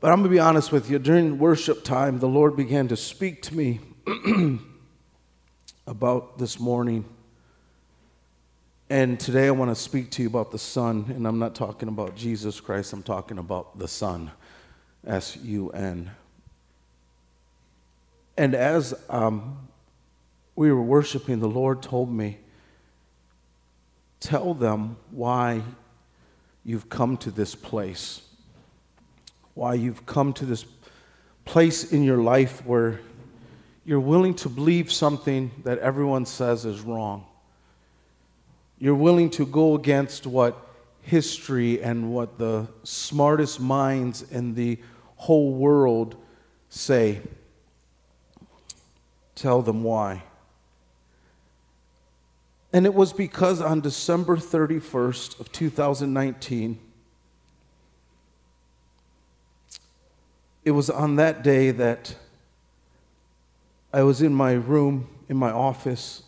But I'm going to be honest with you. During worship time, the Lord began to speak to me about this morning. And today I want to speak to you about the Son. And I'm not talking about Jesus Christ, I'm talking about the Son. S U N. And as um, we were worshiping, the Lord told me, Tell them why you've come to this place, why you've come to this place in your life where you're willing to believe something that everyone says is wrong. You're willing to go against what history and what the smartest minds in the whole world say. Tell them why. And it was because on December 31st of 2019, it was on that day that I was in my room, in my office,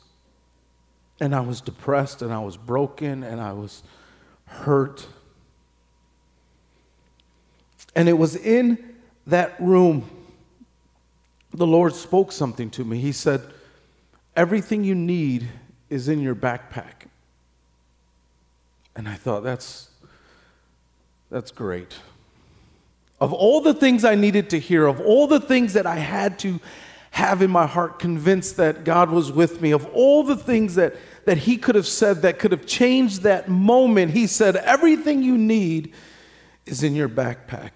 and I was depressed and I was broken and I was hurt. And it was in that room the Lord spoke something to me. He said, Everything you need is in your backpack. And I thought, that's, that's great. Of all the things I needed to hear, of all the things that I had to have in my heart, convinced that God was with me, of all the things that, that He could have said that could have changed that moment, He said, everything you need is in your backpack.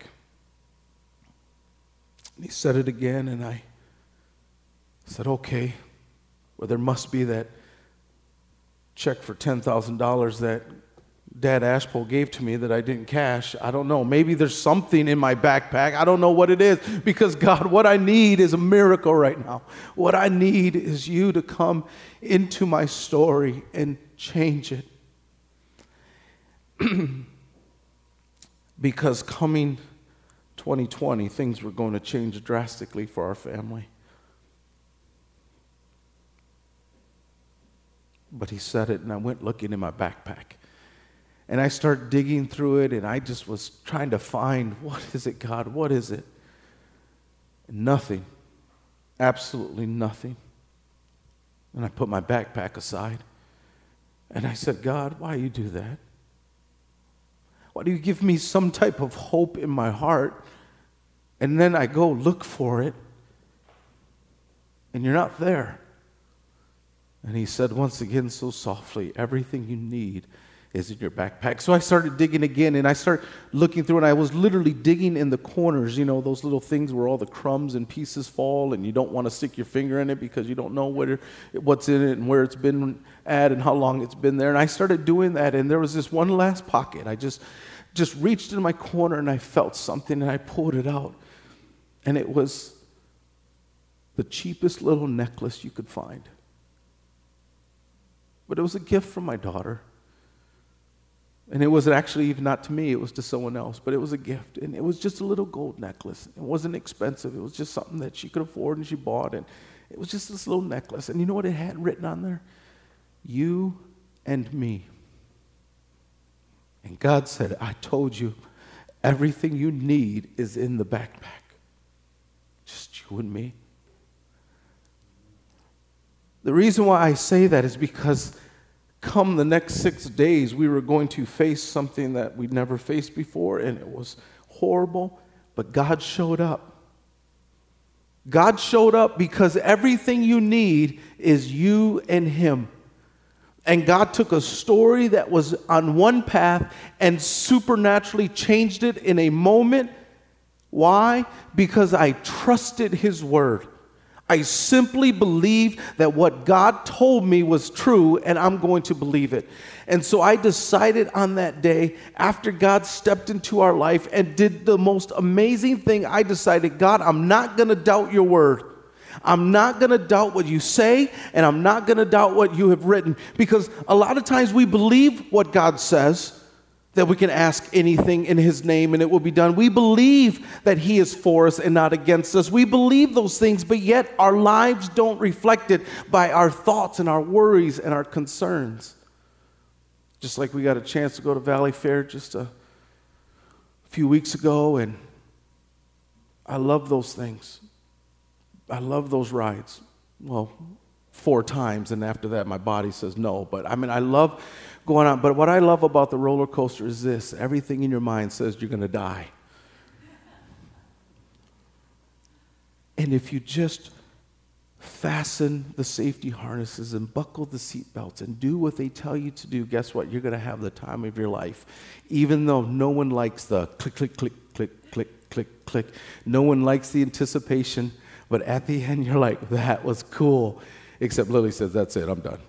And He said it again, and I said, okay. Well, there must be that check for $10,000 that Dad Ashpole gave to me that I didn't cash. I don't know. Maybe there's something in my backpack. I don't know what it is because, God, what I need is a miracle right now. What I need is you to come into my story and change it. because coming 2020, things were going to change drastically for our family. But he said it, and I went looking in my backpack. And I start digging through it, and I just was trying to find what is it, God? What is it? Nothing. Absolutely nothing. And I put my backpack aside. And I said, God, why you do that? Why do you give me some type of hope in my heart? And then I go look for it, and you're not there. And he said once again, so softly, everything you need is in your backpack. So I started digging again and I started looking through and I was literally digging in the corners, you know, those little things where all the crumbs and pieces fall and you don't want to stick your finger in it because you don't know where, what's in it and where it's been at and how long it's been there. And I started doing that and there was this one last pocket. I just just reached in my corner and I felt something and I pulled it out. And it was the cheapest little necklace you could find. But it was a gift from my daughter. And it was actually even not to me, it was to someone else, but it was a gift. And it was just a little gold necklace. It wasn't expensive, it was just something that she could afford and she bought. And it was just this little necklace. And you know what it had written on there? You and me. And God said, I told you, everything you need is in the backpack. Just you and me. The reason why I say that is because come the next six days, we were going to face something that we'd never faced before, and it was horrible, but God showed up. God showed up because everything you need is you and Him. And God took a story that was on one path and supernaturally changed it in a moment. Why? Because I trusted His word. I simply believe that what God told me was true, and I'm going to believe it. And so I decided on that day, after God stepped into our life and did the most amazing thing, I decided, God, I'm not going to doubt your word. I'm not going to doubt what you say, and I'm not going to doubt what you have written. Because a lot of times we believe what God says, that we can ask anything in His name and it will be done. We believe that He is for us and not against us. We believe those things, but yet our lives don't reflect it by our thoughts and our worries and our concerns. Just like we got a chance to go to Valleyfair just a few weeks ago, and I love those things. I love those rides. Well, four times, and after that, my body says no. But I mean, I love going on. But what I love about the roller coaster is this everything in your mind says you're going to die. And if you just fasten the safety harnesses and buckle the seatbelts and do what they tell you to do, guess what? You're going to have the time of your life. Even though no one likes the click, click, click, click, click, click, click. No one likes the anticipation, but at the end, you're like, that was cool. Except Lily says, that's it, I'm done.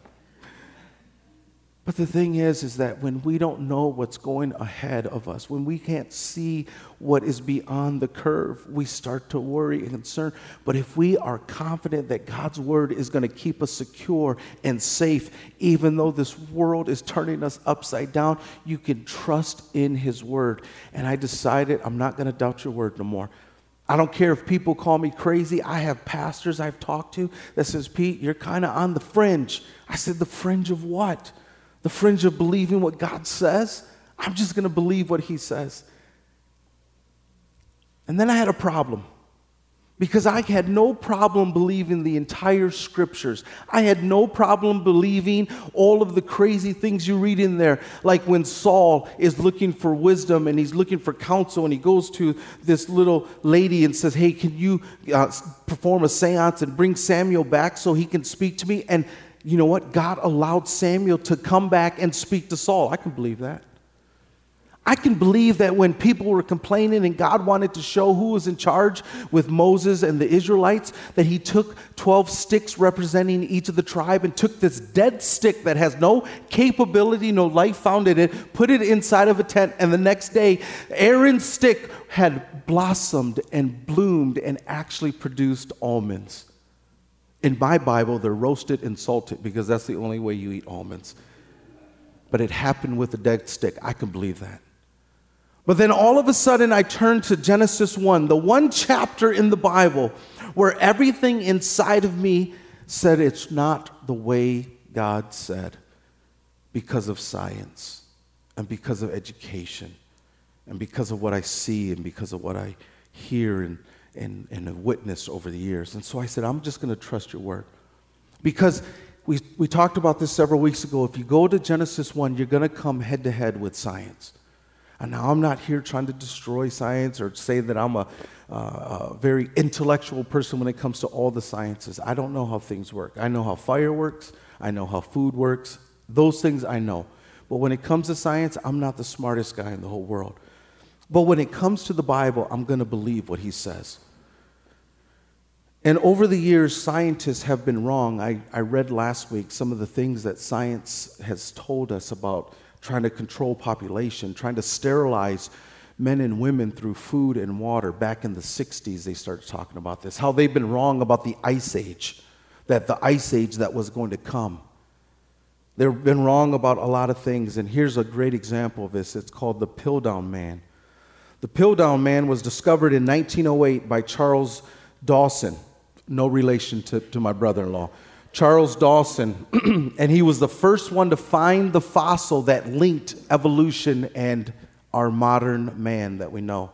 But the thing is, is that when we don't know what's going ahead of us, when we can't see what is beyond the curve, we start to worry and concern. But if we are confident that God's word is going to keep us secure and safe, even though this world is turning us upside down, you can trust in his word. And I decided I'm not going to doubt your word no more. I don't care if people call me crazy. I have pastors I've talked to that says, Pete, you're kind of on the fringe. I said, the fringe of what? The fringe of believing what God says. I'm just going to believe what He says. And then I had a problem because I had no problem believing the entire scriptures. I had no problem believing all of the crazy things you read in there, like when Saul is looking for wisdom and he's looking for counsel, and he goes to this little lady and says, Hey, can you uh, perform a seance and bring Samuel back so he can speak to me? And you know what? God allowed Samuel to come back and speak to Saul. I can believe that. I can believe that when people were complaining and God wanted to show who was in charge with Moses and the Israelites, that he took 12 sticks representing each of the tribe and took this dead stick that has no capability, no life found in it, put it inside of a tent, and the next day, Aaron's stick had blossomed and bloomed and actually produced almonds. In my Bible, they're roasted and salted because that's the only way you eat almonds. But it happened with a dead stick. I can believe that. But then all of a sudden, I turned to Genesis 1, the one chapter in the Bible where everything inside of me said it's not the way God said because of science and because of education and because of what I see and because of what I hear and and, and have witnessed over the years. And so I said, I'm just going to trust your word. Because we, we talked about this several weeks ago. If you go to Genesis 1, you're going to come head to head with science. And now I'm not here trying to destroy science or say that I'm a, uh, a very intellectual person when it comes to all the sciences. I don't know how things work. I know how fire works, I know how food works. Those things I know. But when it comes to science, I'm not the smartest guy in the whole world. But when it comes to the Bible, I'm going to believe what he says. And over the years, scientists have been wrong. I, I read last week some of the things that science has told us about trying to control population, trying to sterilize men and women through food and water. Back in the 60s, they started talking about this. How they've been wrong about the ice age, that the ice age that was going to come. They've been wrong about a lot of things. And here's a great example of this it's called the Piltdown Man. The Piltdown Man was discovered in 1908 by Charles Dawson no relation to, to my brother in law. Charles Dawson, and he was the first one to find the fossil that linked evolution and our modern man that we know.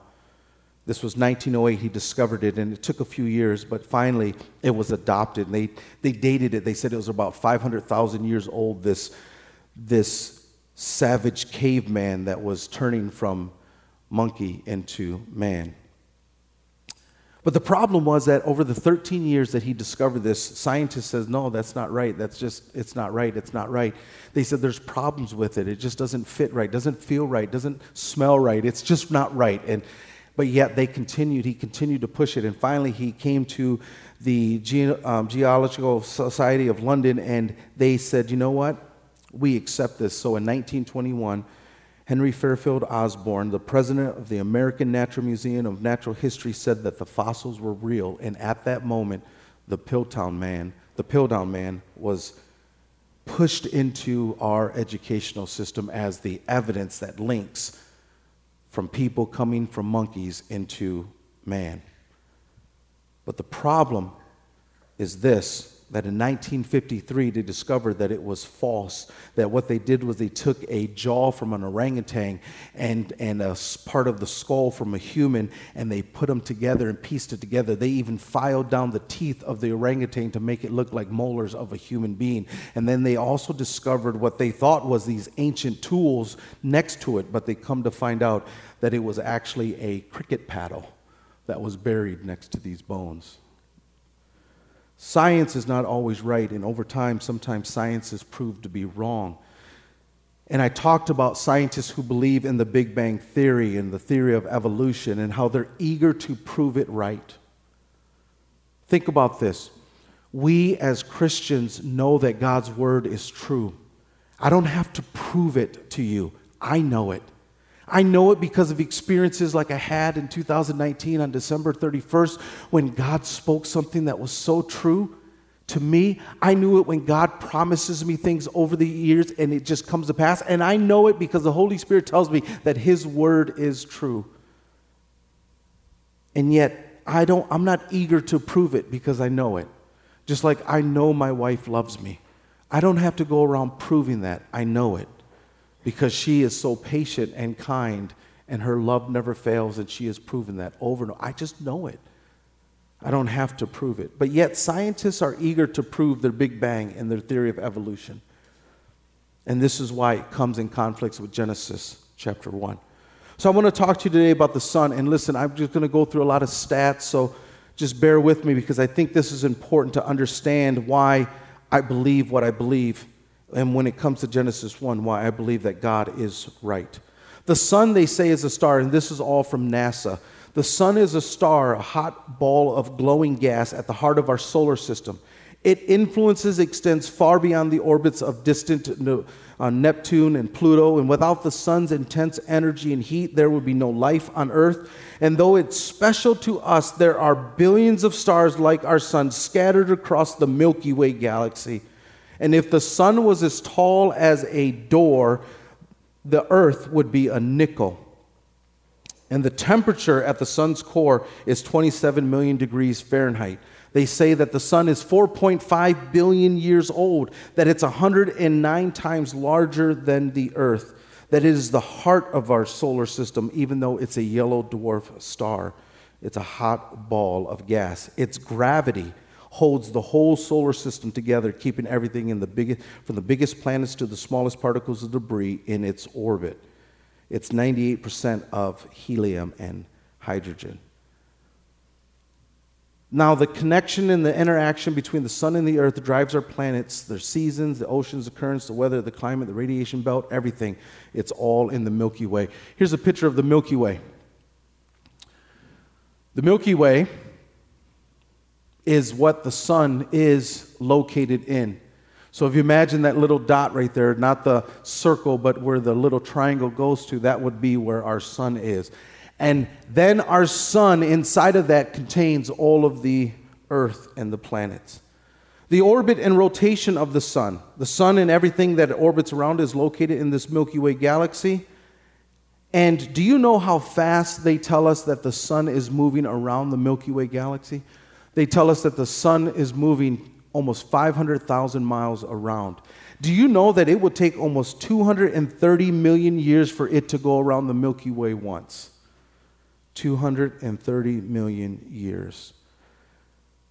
This was 1908, he discovered it, and it took a few years, but finally it was adopted. And they, they dated it, they said it was about 500,000 years old, this, this savage caveman that was turning from monkey into man. But the problem was that over the 13 years that he discovered this, scientists says, no, that's not right. That's just, it's not right. It's not right. They said there's problems with it. It just doesn't fit right, doesn't feel right, doesn't smell right. It's just not right. And, but yet they continued, he continued to push it. And finally he came to the Ge- um, Geological Society of London and they said, you know what? We accept this. So in 1921, Henry Fairfield Osborn, the president of the American Natural Museum of Natural History, said that the fossils were real. And at that moment, the Piltdown man, the Piltdown man was pushed into our educational system as the evidence that links from people coming from monkeys into man. But the problem is this that in 1953 they discovered that it was false. That what they did was they took a jaw from an orangutan and, and a part of the skull from a human and they put them together and pieced it together. They even filed down the teeth of the orangutan to make it look like molars of a human being. And then they also discovered what they thought was these ancient tools next to it, but they come to find out that it was actually a cricket paddle that was buried next to these bones. Science is not always right, and over time, sometimes science is proved to be wrong. And I talked about scientists who believe in the Big Bang Theory and the theory of evolution and how they're eager to prove it right. Think about this. We as Christians know that God's word is true. I don't have to prove it to you, I know it. I know it because of experiences like I had in 2019 on December 31st when God spoke something that was so true to me. I knew it when God promises me things over the years and it just comes to pass. And I know it because the Holy Spirit tells me that His word is true. And yet, I don't, I'm not eager to prove it because I know it. Just like I know my wife loves me. I don't have to go around proving that. I know it because she is so patient and kind and her love never fails and she has proven that over and over. I just know it. I don't have to prove it. But yet, scientists are eager to prove their Big Bang and their theory of evolution. And this is why it comes in conflicts with Genesis chapter 1. So, I want to talk to you today about the sun. And listen, I'm just going to go through a lot of stats, so just bear with me because I think this is important to understand why I believe what I believe and when it comes to Genesis 1, why I believe that God is right. The sun, they say, is a star, and this is all from NASA. The sun is a star, a hot ball of glowing gas at the heart of our solar system. It influences, extends far beyond the orbits of distant uh, Neptune and Pluto, and without the sun's intense energy and heat, there would be no life on Earth. And though it's special to us, there are billions of stars like our sun scattered across the Milky Way galaxy. And if the sun was as tall as a door, the earth would be a nickel. And the temperature at the sun's core is 27 million degrees Fahrenheit. They say that the sun is 4.5 billion years old, that it's 109 times larger than the earth, that it is the heart of our solar system, even though it's a yellow dwarf star. It's a hot ball of gas. Its gravity holds the whole solar system together, keeping everything in the biggest, from the biggest planets to the smallest particles of debris in its orbit. It's 98% of helium and hydrogen. Now, the connection and the interaction between the sun and the earth drives our planets, their seasons, the oceans, the currents, the weather, the climate, the radiation belt, everything. It's all in the Milky Way. Here's a picture of the Milky Way. The Milky Way is what the sun is located in. So if you imagine that little dot right there, not the circle, but where the little triangle goes to, that would be where our sun is. And then our sun inside of that contains all of the earth and the planets. The orbit and rotation of the sun, the sun and everything that orbits around is located in this Milky Way galaxy. And do you know how fast they tell us that the sun is moving around the Milky Way galaxy? They tell us that the sun is moving almost 500,000 miles around. Do you know that it would take almost 230 million years for it to go around the Milky Way once? 230 million years.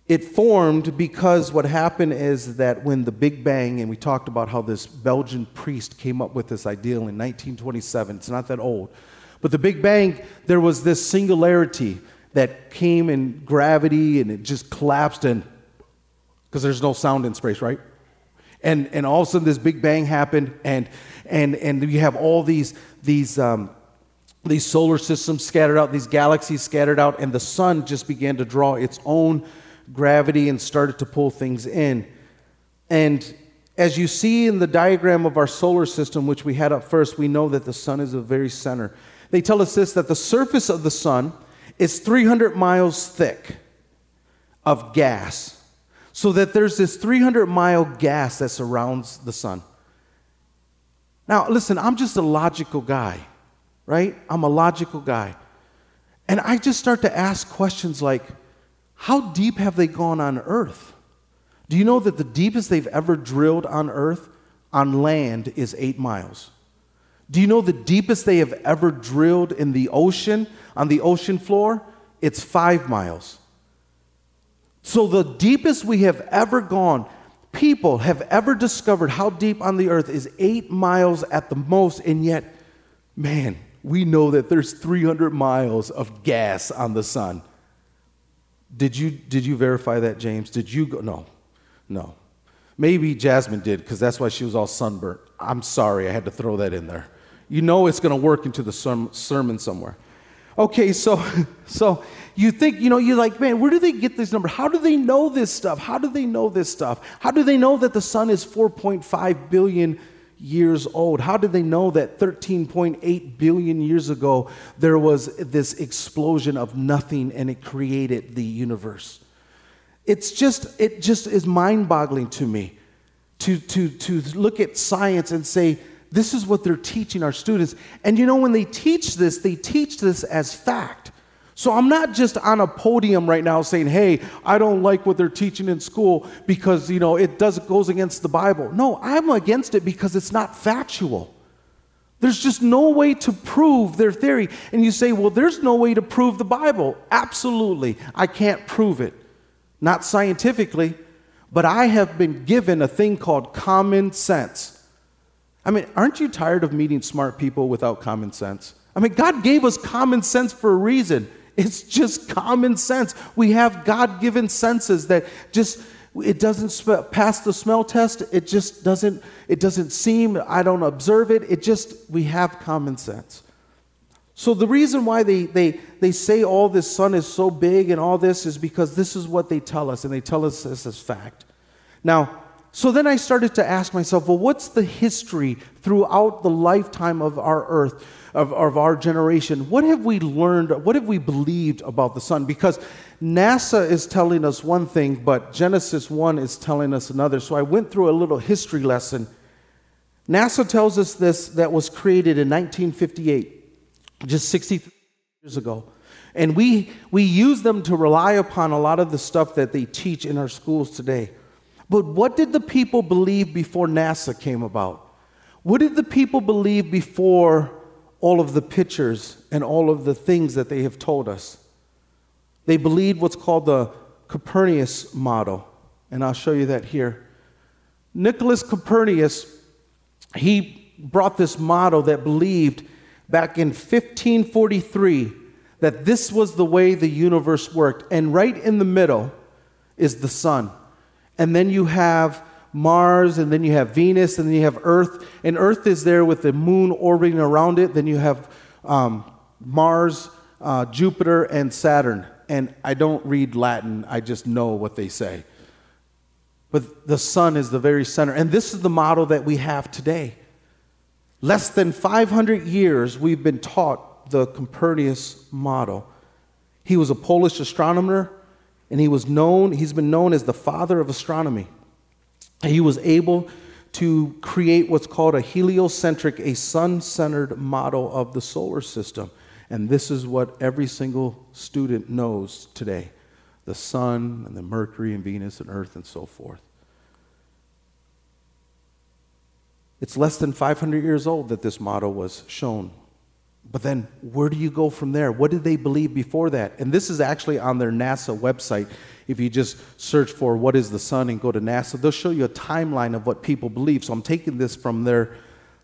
It formed because what happened is that when the Big Bang, and we talked about how this Belgian priest came up with this ideal in 1927, it's not that old, but the Big Bang, there was this singularity that came in gravity and it just collapsed and because there's no sound in space, right? And, and all of a sudden this big bang happened and, and, and you have all these, these, um, these solar systems scattered out, these galaxies scattered out, and the sun just began to draw its own gravity and started to pull things in. And as you see in the diagram of our solar system, which we had up first, we know that the sun is the very center. They tell us this that the surface of the sun is 300 miles thick of gas. So that there's this 300 mile gas that surrounds the sun. Now, listen, I'm just a logical guy, right? I'm a logical guy. And I just start to ask questions like, how deep have they gone on Earth? Do you know that the deepest they've ever drilled on earth on land is eight miles? Do you know the deepest they have ever drilled in the ocean, on the ocean floor? It's five miles. So, the deepest we have ever gone, people have ever discovered how deep on the earth is eight miles at the most, and yet, man, we know that there's 300 miles of gas on the sun. Did you, did you verify that, James? Did you go? No, no. Maybe Jasmine did because that's why she was all sunburnt. I'm sorry, I had to throw that in there. You know it's going to work into the sermon somewhere. Okay, so so you think, you know, you're like, man, where do they get this number? How do they know this stuff? How do they know this stuff? How do they know that the sun is 4.5 billion years old? How do they know that 13.8 billion years ago there was this explosion of nothing and it created the universe? It's just, it just is mind boggling to me to, to, to look at science and say, this is what they're teaching our students. And you know, when they teach this, they teach this as fact. So I'm not just on a podium right now saying, "Hey, I don't like what they're teaching in school because, you know, it does goes against the Bible." No, I'm against it because it's not factual. There's just no way to prove their theory. And you say, "Well, there's no way to prove the Bible." Absolutely. I can't prove it. Not scientifically, but I have been given a thing called common sense. I mean, aren't you tired of meeting smart people without common sense? I mean, God gave us common sense for a reason. It's just common sense. We have God given senses that just it doesn't pass the smell test. It just doesn't it doesn't seem I don't observe it. It just we have common sense. So the reason why they, they, they say all this sun is so big and all this is because this is what they tell us, and they tell us this as fact. Now, so then I started to ask myself, well, what's the history throughout the lifetime of our earth, of, of our generation? What have we learned? What have we believed about the sun? Because NASA is telling us one thing, but Genesis 1 is telling us another. So I went through a little history lesson. NASA tells us this that was created in 1958, just 63 years ago. And we, we use them to rely upon a lot of the stuff that they teach in our schools today. But what did the people believe before NASA came about? What did the people believe before all of the pictures and all of the things that they have told us? They believed what's called the Copernicus model, and I'll show you that here. Nicholas Copernicus, he brought this model that believed back in 1543 that this was the way the universe worked, and right in the middle is the sun and then you have Mars, and then you have Venus, and then you have Earth. And Earth is there with the moon orbiting around it. Then you have um, Mars, uh, Jupiter, and Saturn. And I don't read Latin, I just know what they say. But the sun is the very center. And this is the model that we have today. Less than 500 years, we've been taught the Copernicus model. He was a Polish astronomer and he was known, he's been known as the father of astronomy. He was able to create what's called a heliocentric, a sun centered model of the solar system. And this is what every single student knows today the sun and the Mercury and Venus and Earth and so forth. It's less than 500 years old that this model was shown but then where do you go from there? What did they believe before that? And this is actually on their NASA website. If you just search for what is the sun and go to NASA, they'll show you a timeline of what people believe. So I'm taking this from their,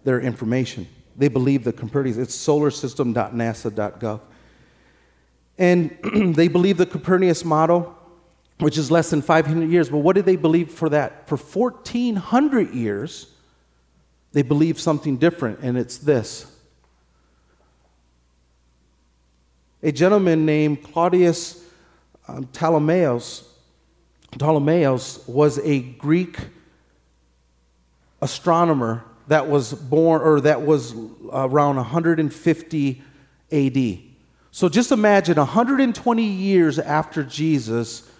their information. They believe the Copernicus, it's solarsystem.nasa.gov. And they believe the Copernicus model, which is less than 500 years. But what did they believe for that? For 1,400 years, they believed something different, and it's this a gentleman named Claudius um, Ptolemaeus. Ptolemaeus was a Greek astronomer that was born or that was around 150 AD. So just imagine 120 years after Jesus,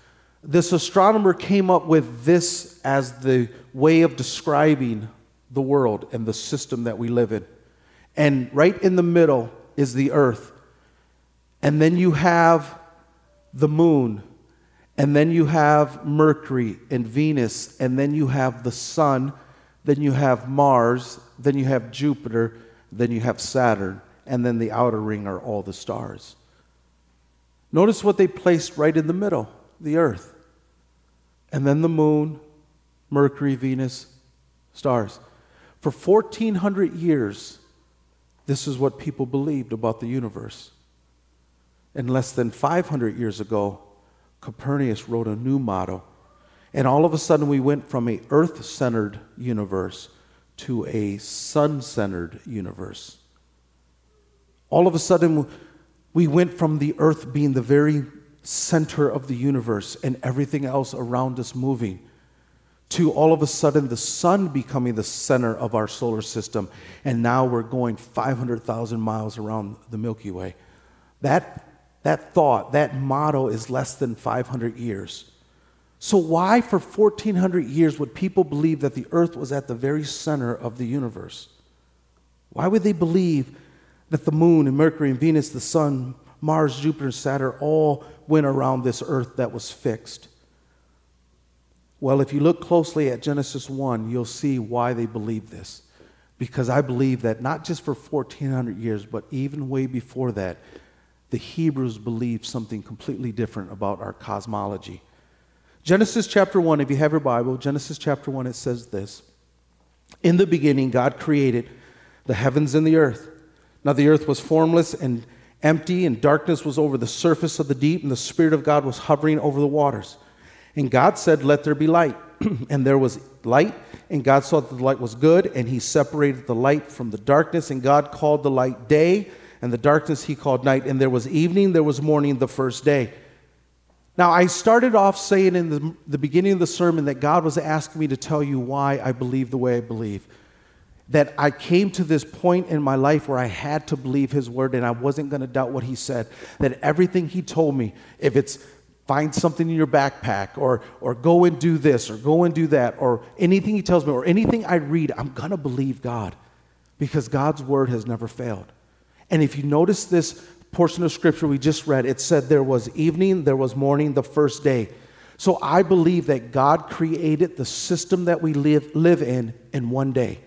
this astronomer came up with this as the way of describing the world and the system that we live in. And right in the middle is the earth. And then you have the moon. And then you have Mercury and Venus, and then you have the sun, then you have Mars, then you have Jupiter, then you have Saturn, and then the outer ring are all the stars. Notice what they placed right in the middle the earth. And then the moon, Mercury, Venus, stars. For 1400 years, this is what people believed about the universe. And less than 500 years ago, Copernicus wrote a new motto. And all of a sudden, we went from a earth centered universe to a sun centered universe. All of a sudden, we went from the earth being the very center of the universe and everything else around us moving to all of a sudden the sun becoming the center of our solar system. And now we're going 500,000 miles around the Milky Way. That that thought, that motto is less than 500 years. So, why for 1400 years would people believe that the earth was at the very center of the universe? Why would they believe that the moon and Mercury and Venus, the sun, Mars, Jupiter, and Saturn all went around this earth that was fixed? Well, if you look closely at Genesis 1, you'll see why they believe this. Because I believe that not just for 1400 years, but even way before that, the Hebrews believed something completely different about our cosmology. Genesis chapter 1, if you have your Bible, Genesis chapter 1, it says this In the beginning, God created the heavens and the earth. Now, the earth was formless and empty, and darkness was over the surface of the deep, and the Spirit of God was hovering over the waters. And God said, Let there be light. and there was light, and God saw that the light was good, and He separated the light from the darkness, and God called the light day and the darkness he called night. And there was evening, there was morning the first day. Now, I started off saying in the, the beginning of the sermon that God was asking me to tell you why I believe the way I believe. That I came to this point in my life where I had to believe His word and I wasn't going to doubt what He said. That everything He told me, if it's find something in your backpack or, or go and do this or go and do that or anything He tells me or anything I read, I'm going to believe God because God's word has never failed. And if you notice this portion of scripture we just read, it said there was evening, there was morning, the first day. So I believe that God created the system that we live, live in in one day,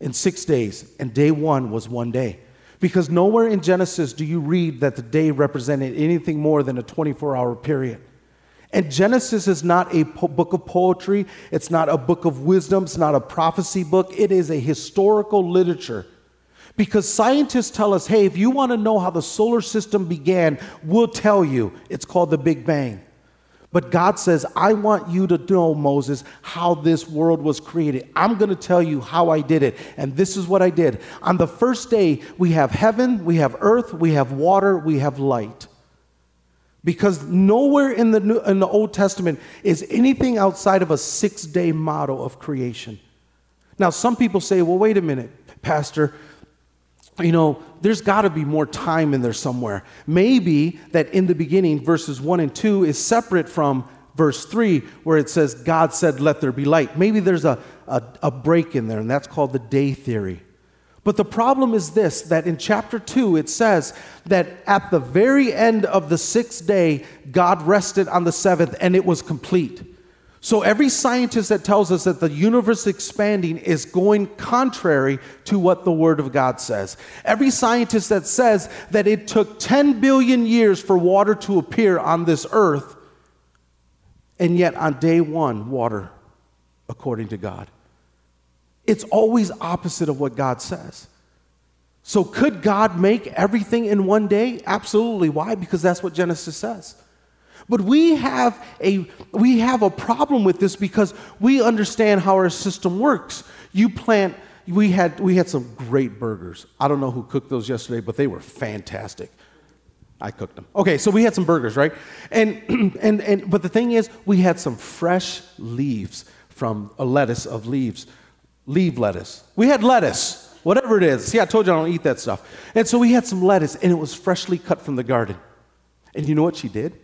in six days, and day one was one day. Because nowhere in Genesis do you read that the day represented anything more than a 24 hour period. And Genesis is not a po- book of poetry, it's not a book of wisdom, it's not a prophecy book, it is a historical literature because scientists tell us, hey, if you want to know how the solar system began, we'll tell you. It's called the Big Bang. But God says, I want you to know, Moses, how this world was created. I'm going to tell you how I did it. And this is what I did. On the first day, we have heaven, we have earth, we have water, we have light. Because nowhere in the, New, in the Old Testament is anything outside of a six day model of creation. Now, some people say, well, wait a minute, Pastor you know, there's got to be more time in there somewhere. Maybe that in the beginning, verses 1 and 2 is separate from verse 3, where it says, God said, Let there be light. Maybe there's a, a, a break in there, and that's called the day theory. But the problem is this that in chapter 2, it says that at the very end of the sixth day, God rested on the seventh, and it was complete. So, every scientist that tells us that the universe is expanding is going contrary to what the Word of God says. Every scientist that says that it took 10 billion years for water to appear on this earth, and yet on day one, water, according to God. It's always opposite of what God says. So, could God make everything in one day? Absolutely. Why? Because that's what Genesis says. But we have a we have a problem with this because we understand how our system works. You plant we had we had some great burgers. I don't know who cooked those yesterday, but they were fantastic. I cooked them. Okay, so we had some burgers, right? And and and but the thing is, we had some fresh leaves from a lettuce of leaves, leaf lettuce. We had lettuce, whatever it is. See, I told you I don't eat that stuff. And so we had some lettuce, and it was freshly cut from the garden. And you know what she did?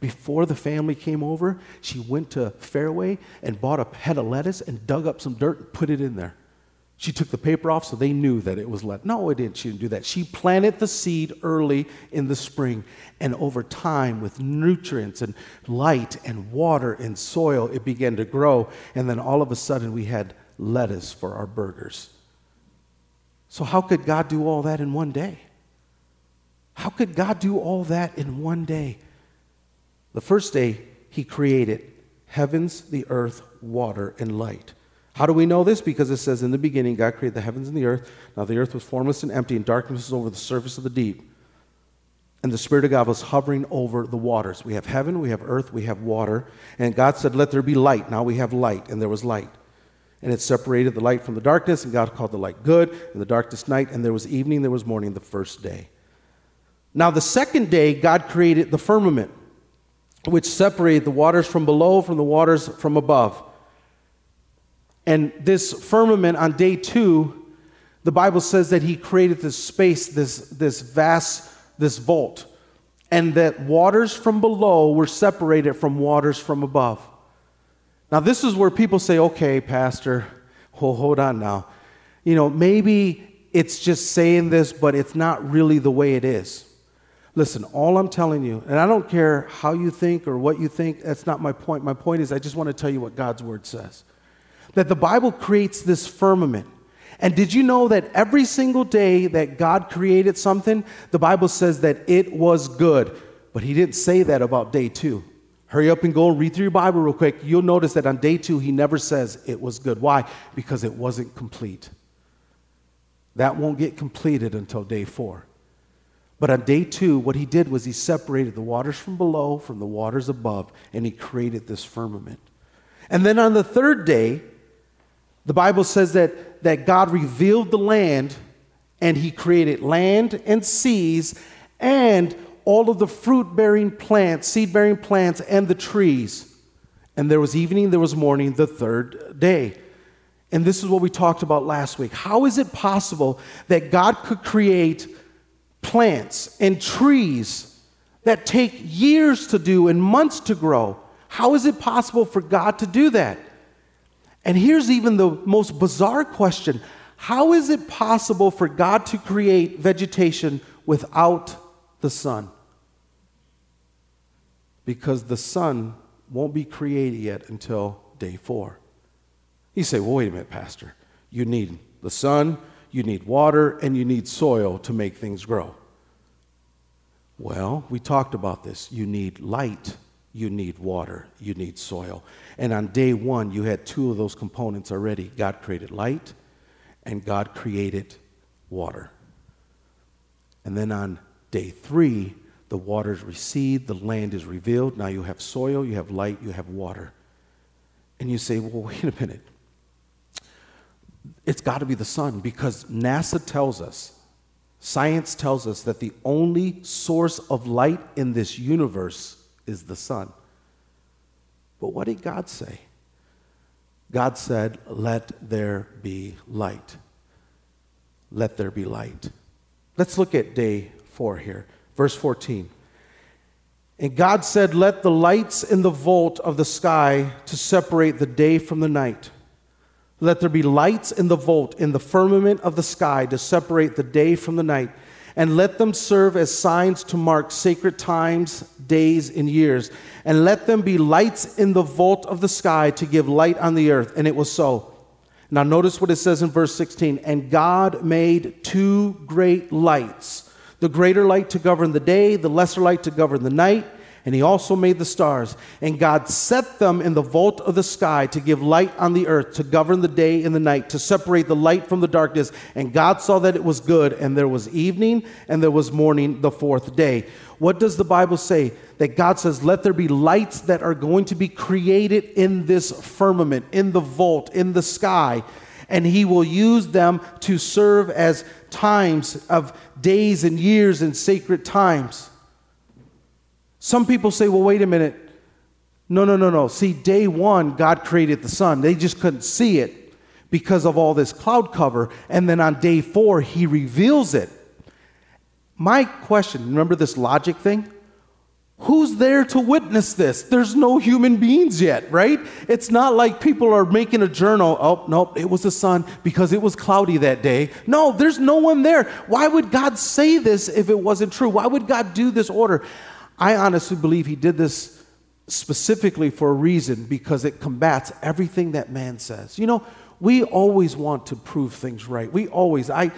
Before the family came over, she went to Fairway and bought a head of lettuce and dug up some dirt and put it in there. She took the paper off so they knew that it was let. No, it didn't. She didn't do that. She planted the seed early in the spring, and over time, with nutrients and light and water and soil, it began to grow. And then all of a sudden, we had lettuce for our burgers. So, how could God do all that in one day? How could God do all that in one day? The first day, He created heavens, the earth, water, and light. How do we know this? Because it says, In the beginning, God created the heavens and the earth. Now the earth was formless and empty, and darkness was over the surface of the deep. And the Spirit of God was hovering over the waters. We have heaven, we have earth, we have water. And God said, Let there be light. Now we have light, and there was light. And it separated the light from the darkness, and God called the light good, and the darkness night, and there was evening, there was morning the first day. Now, the second day, God created the firmament, which separated the waters from below from the waters from above. And this firmament on day two, the Bible says that he created this space, this, this vast, this vault, and that waters from below were separated from waters from above. Now, this is where people say, okay, Pastor, well, hold on now. You know, maybe it's just saying this, but it's not really the way it is. Listen, all I'm telling you, and I don't care how you think or what you think, that's not my point. My point is, I just want to tell you what God's word says that the Bible creates this firmament. And did you know that every single day that God created something, the Bible says that it was good? But He didn't say that about day two. Hurry up and go read through your Bible real quick. You'll notice that on day two, He never says it was good. Why? Because it wasn't complete. That won't get completed until day four. But on day two, what he did was he separated the waters from below from the waters above, and he created this firmament. And then on the third day, the Bible says that, that God revealed the land and he created land and seas and all of the fruit bearing plants, seed bearing plants, and the trees. And there was evening, there was morning, the third day. And this is what we talked about last week. How is it possible that God could create plants and trees that take years to do and months to grow? How is it possible for God to do that? And here's even the most bizarre question How is it possible for God to create vegetation without the sun? Because the sun won't be created yet until day four. You say, well, wait a minute, Pastor. You need the sun, you need water, and you need soil to make things grow. Well, we talked about this. You need light you need water, you need soil. And on day one, you had two of those components already. God created light, and God created water. And then on day three, the waters recede, the land is revealed. Now you have soil, you have light, you have water. And you say, well, wait a minute. It's got to be the sun because NASA tells us, science tells us that the only source of light in this universe is the sun. But what did God say? God said, Let there be light. Let there be light. Let's look at day four here. Verse 14. And God said, Let the lights in the vault of the sky to separate the day from the night. Let there be lights in the vault in the firmament of the sky to separate the day from the night and let them serve as signs to mark sacred times, days, and years. And let them be lights in the vault of the sky to give light on the earth. And it was so. Now, notice what it says in verse 16. And God made two great lights the greater light to govern the day, the lesser light to govern the night and he also made the stars. And God set them in the vault of the sky to give light on the earth, to govern the day and the night, to separate the light from the darkness. And God saw that it was good, and there was evening and there was morning the fourth day. What does the Bible say? That God says, Let there be lights that are going to be created in this firmament, in the vault, in the sky. And he will use them to serve as times of days and years and sacred times. Some people say, well, wait a minute. No, no, no, no. See, day one, God created the sun. They just couldn't see it because of all this cloud cover. And then on day four, He reveals it. My question remember this logic thing? Who's there to witness this? There's no human beings yet, right? It's not like people are making a journal. Oh, nope, it was the sun because it was cloudy that day. No, there's no one there. Why would God say this if it wasn't true? Why would God do this order? I honestly believe He did this specifically for a reason because it combats everything that man says. You know, we always want to prove things right. We always, I,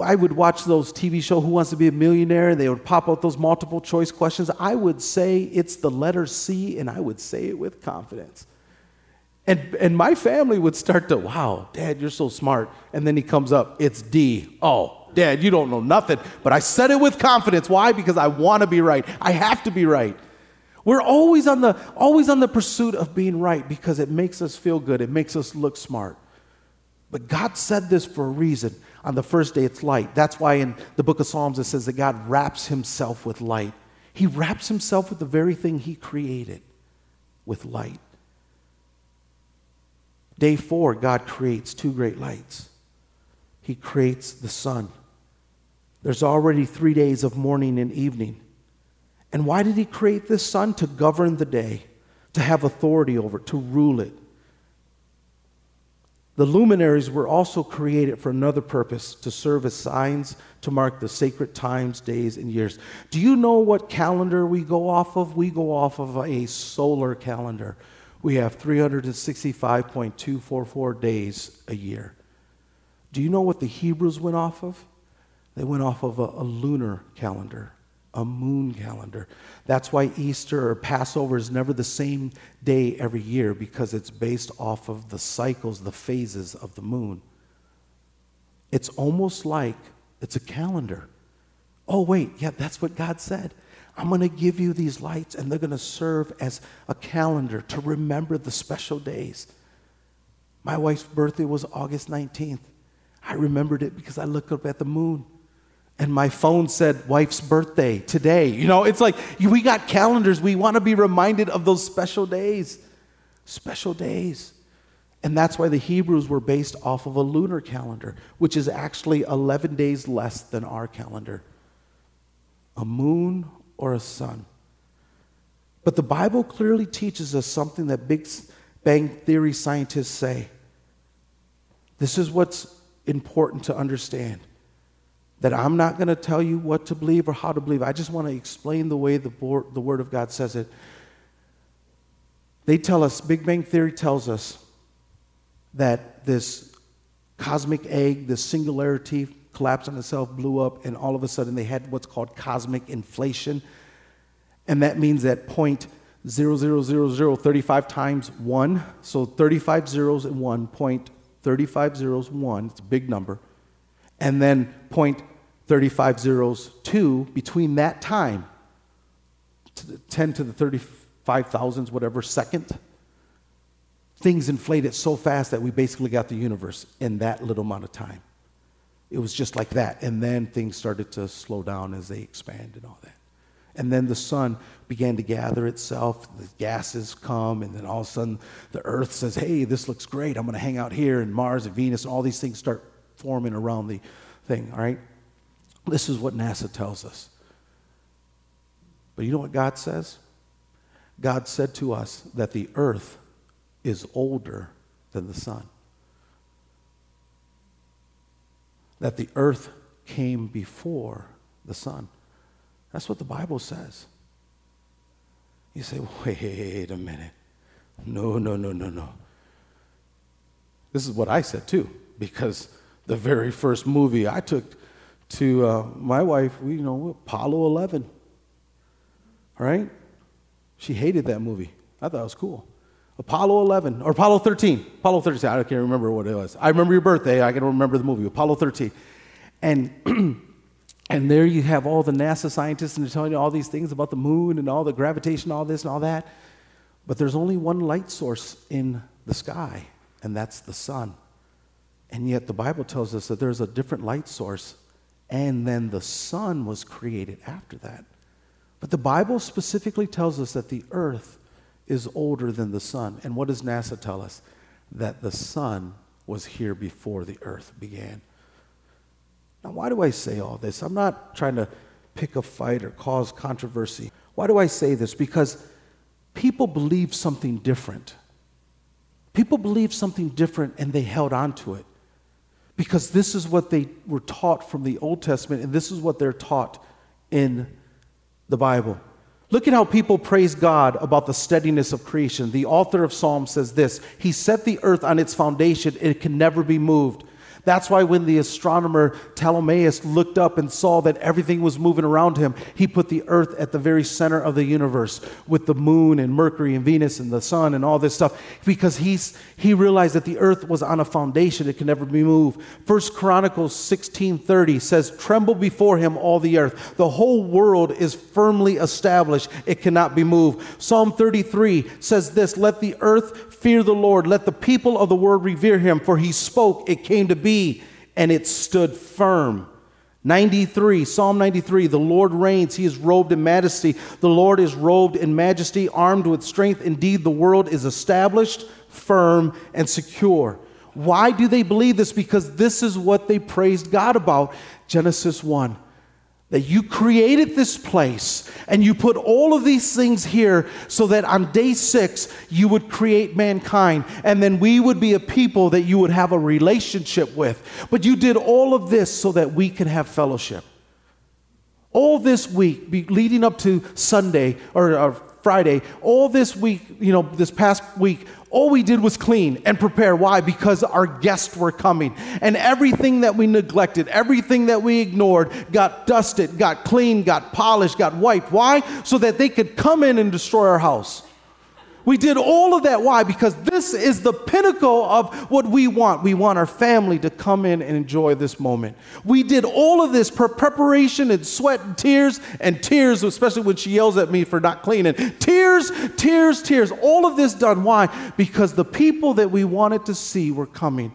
I would watch those TV show Who Wants to Be a Millionaire and they would pop out those multiple choice questions. I would say it's the letter C and I would say it with confidence. And, and my family would start to, wow, dad, you're so smart. And then he comes up, it's D. Oh, dad, you don't know nothing. But I said it with confidence. Why? Because I want to be right. I have to be right. We're always on the always on the pursuit of being right because it makes us feel good. It makes us look smart. But God said this for a reason. On the first day, it's light. That's why in the book of Psalms it says that God wraps himself with light. He wraps himself with the very thing he created with light. Day four, God creates two great lights. He creates the sun. There's already three days of morning and evening. And why did he create this sun? To govern the day, to have authority over it, to rule it. The luminaries were also created for another purpose to serve as signs to mark the sacred times, days, and years. Do you know what calendar we go off of? We go off of a solar calendar. We have 365.244 days a year. Do you know what the Hebrews went off of? They went off of a, a lunar calendar a moon calendar. That's why Easter or Passover is never the same day every year because it's based off of the cycles, the phases of the moon. It's almost like it's a calendar. Oh, wait, yeah, that's what God said. I'm going to give you these lights, and they're going to serve as a calendar to remember the special days. My wife's birthday was August 19th. I remembered it because I looked up at the moon and my phone said wife's birthday today. You know, it's like we got calendars. We want to be reminded of those special days. Special days. And that's why the Hebrews were based off of a lunar calendar, which is actually 11 days less than our calendar. A moon or a sun. But the Bible clearly teaches us something that Big Bang Theory scientists say. This is what's important to understand that I'm not going to tell you what to believe or how to believe. I just want to explain the way the, the Word of God says it. They tell us, Big Bang Theory tells us that this cosmic egg, this singularity collapsed on itself, blew up, and all of a sudden they had what's called cosmic inflation. And that means that point zero zero zero zero thirty five times 1, so 35 zeros and 1, point 35 zeros, 1, it's a big number. And then point 35 zeros, 2, between that time, to the 10 to the 35 thousands, whatever, second, things inflated so fast that we basically got the universe in that little amount of time. It was just like that. And then things started to slow down as they expand and all that. And then the sun began to gather itself, the gases come, and then all of a sudden the earth says, Hey, this looks great. I'm going to hang out here, and Mars and Venus, and all these things start forming around the thing, all right? This is what NASA tells us. But you know what God says? God said to us that the earth is older than the sun. That the earth came before the sun. That's what the Bible says. You say, wait a minute. No, no, no, no, no. This is what I said too, because the very first movie I took to uh, my wife, we, you know, Apollo 11. Right? She hated that movie. I thought it was cool. Apollo 11, or Apollo 13. Apollo 13, I can't remember what it was. I remember your birthday, I can remember the movie, Apollo 13. And, and there you have all the NASA scientists, and they're telling you all these things about the moon and all the gravitation, all this and all that. But there's only one light source in the sky, and that's the sun. And yet the Bible tells us that there's a different light source and then the sun was created after that. But the Bible specifically tells us that the earth is older than the sun. And what does NASA tell us? That the sun was here before the earth began. Now, why do I say all this? I'm not trying to pick a fight or cause controversy. Why do I say this? Because people believe something different. People believe something different and they held on to it. Because this is what they were taught from the Old Testament and this is what they're taught in the Bible. Look at how people praise God about the steadiness of creation. The author of Psalm says this He set the earth on its foundation, it can never be moved. That's why when the astronomer Ptolemaeus looked up and saw that everything was moving around him, he put the earth at the very center of the universe with the moon and Mercury and Venus and the sun and all this stuff because he's, he realized that the earth was on a foundation it can never be moved. First Chronicles 16:30 says, "Tremble before him all the earth. The whole world is firmly established. It cannot be moved." Psalm 33 says this, "Let the earth fear the Lord. Let the people of the world revere him, for he spoke, it came to be." And it stood firm. 93, Psalm 93, the Lord reigns, he is robed in majesty. The Lord is robed in majesty, armed with strength. Indeed, the world is established, firm, and secure. Why do they believe this? Because this is what they praised God about. Genesis 1 that you created this place and you put all of these things here so that on day six you would create mankind and then we would be a people that you would have a relationship with. But you did all of this so that we could have fellowship. All this week, leading up to Sunday or, or Friday, all this week, you know, this past week, all we did was clean and prepare. Why? Because our guests were coming. And everything that we neglected, everything that we ignored, got dusted, got cleaned, got polished, got wiped. Why? So that they could come in and destroy our house. We did all of that. Why? Because this is the pinnacle of what we want. We want our family to come in and enjoy this moment. We did all of this for preparation and sweat and tears and tears, especially when she yells at me for not cleaning. Tears, tears, tears. All of this done. Why? Because the people that we wanted to see were coming.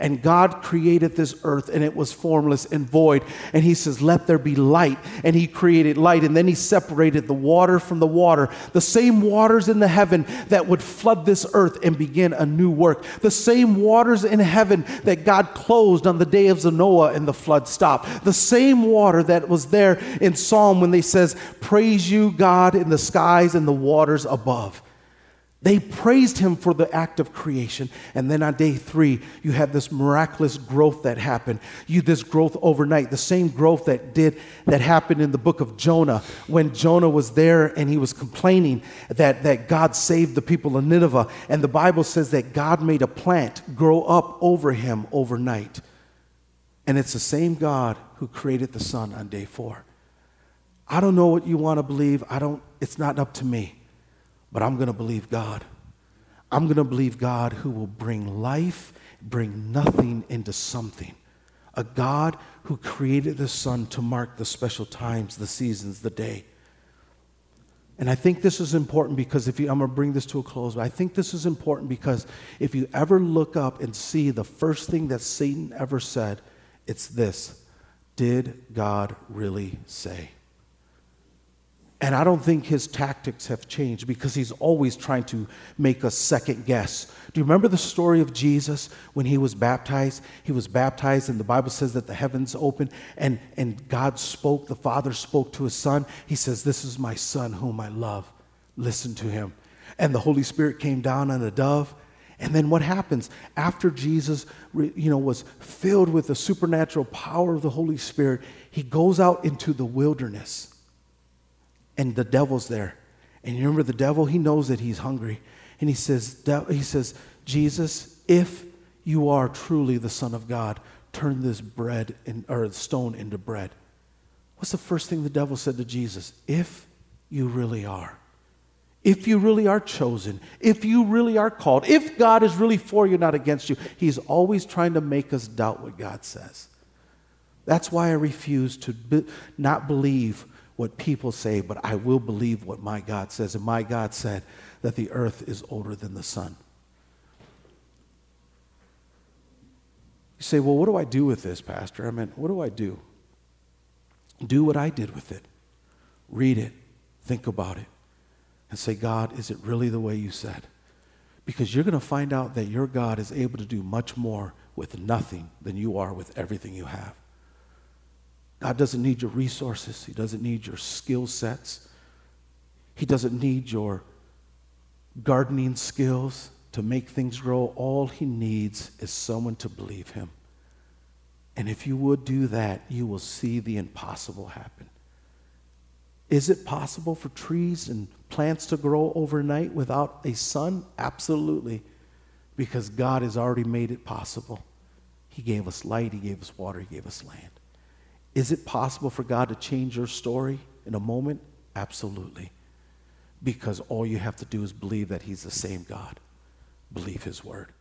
And God created this earth and it was formless and void. And He says, Let there be light. And He created light. And then He separated the water from the water, the same waters in the heaven that would flood this earth and begin a new work. The same waters in heaven that God closed on the day of Noah and the flood stopped. The same water that was there in Psalm when they says, Praise you, God, in the skies and the waters above. They praised him for the act of creation. And then on day three, you have this miraculous growth that happened. You this growth overnight, the same growth that did that happened in the book of Jonah when Jonah was there and he was complaining that, that God saved the people of Nineveh. And the Bible says that God made a plant grow up over him overnight. And it's the same God who created the sun on day four. I don't know what you want to believe. I don't, it's not up to me. But I'm going to believe God. I'm going to believe God who will bring life, bring nothing into something. A God who created the sun to mark the special times, the seasons, the day. And I think this is important because if you, I'm going to bring this to a close, but I think this is important because if you ever look up and see the first thing that Satan ever said, it's this Did God really say? And I don't think his tactics have changed because he's always trying to make us second guess. Do you remember the story of Jesus when he was baptized? He was baptized, and the Bible says that the heavens opened and, and God spoke, the Father spoke to his Son. He says, This is my Son whom I love. Listen to him. And the Holy Spirit came down on a dove. And then what happens after Jesus you know, was filled with the supernatural power of the Holy Spirit? He goes out into the wilderness and the devil's there. And you remember the devil, he knows that he's hungry. And he says, he says, Jesus, if you are truly the Son of God, turn this bread in, or stone into bread. What's the first thing the devil said to Jesus? If you really are. If you really are chosen, if you really are called, if God is really for you, not against you, He's always trying to make us doubt what God says. That's why I refuse to be, not believe what people say, but I will believe what my God says. And my God said that the earth is older than the sun. You say, well, what do I do with this, Pastor? I mean, what do I do? Do what I did with it. Read it, think about it, and say, God, is it really the way you said? Because you're going to find out that your God is able to do much more with nothing than you are with everything you have. God doesn't need your resources, He doesn't need your skill sets, He doesn't need your gardening skills to make things grow. All He needs is someone to believe Him. And if you would do that, you will see the impossible happen. Is it possible for trees and plants to grow overnight without a sun? Absolutely, because God has already made it possible. He gave us light, He gave us water, He gave us land. Is it possible for God to change your story in a moment? Absolutely. Because all you have to do is believe that He's the same God. Believe His word.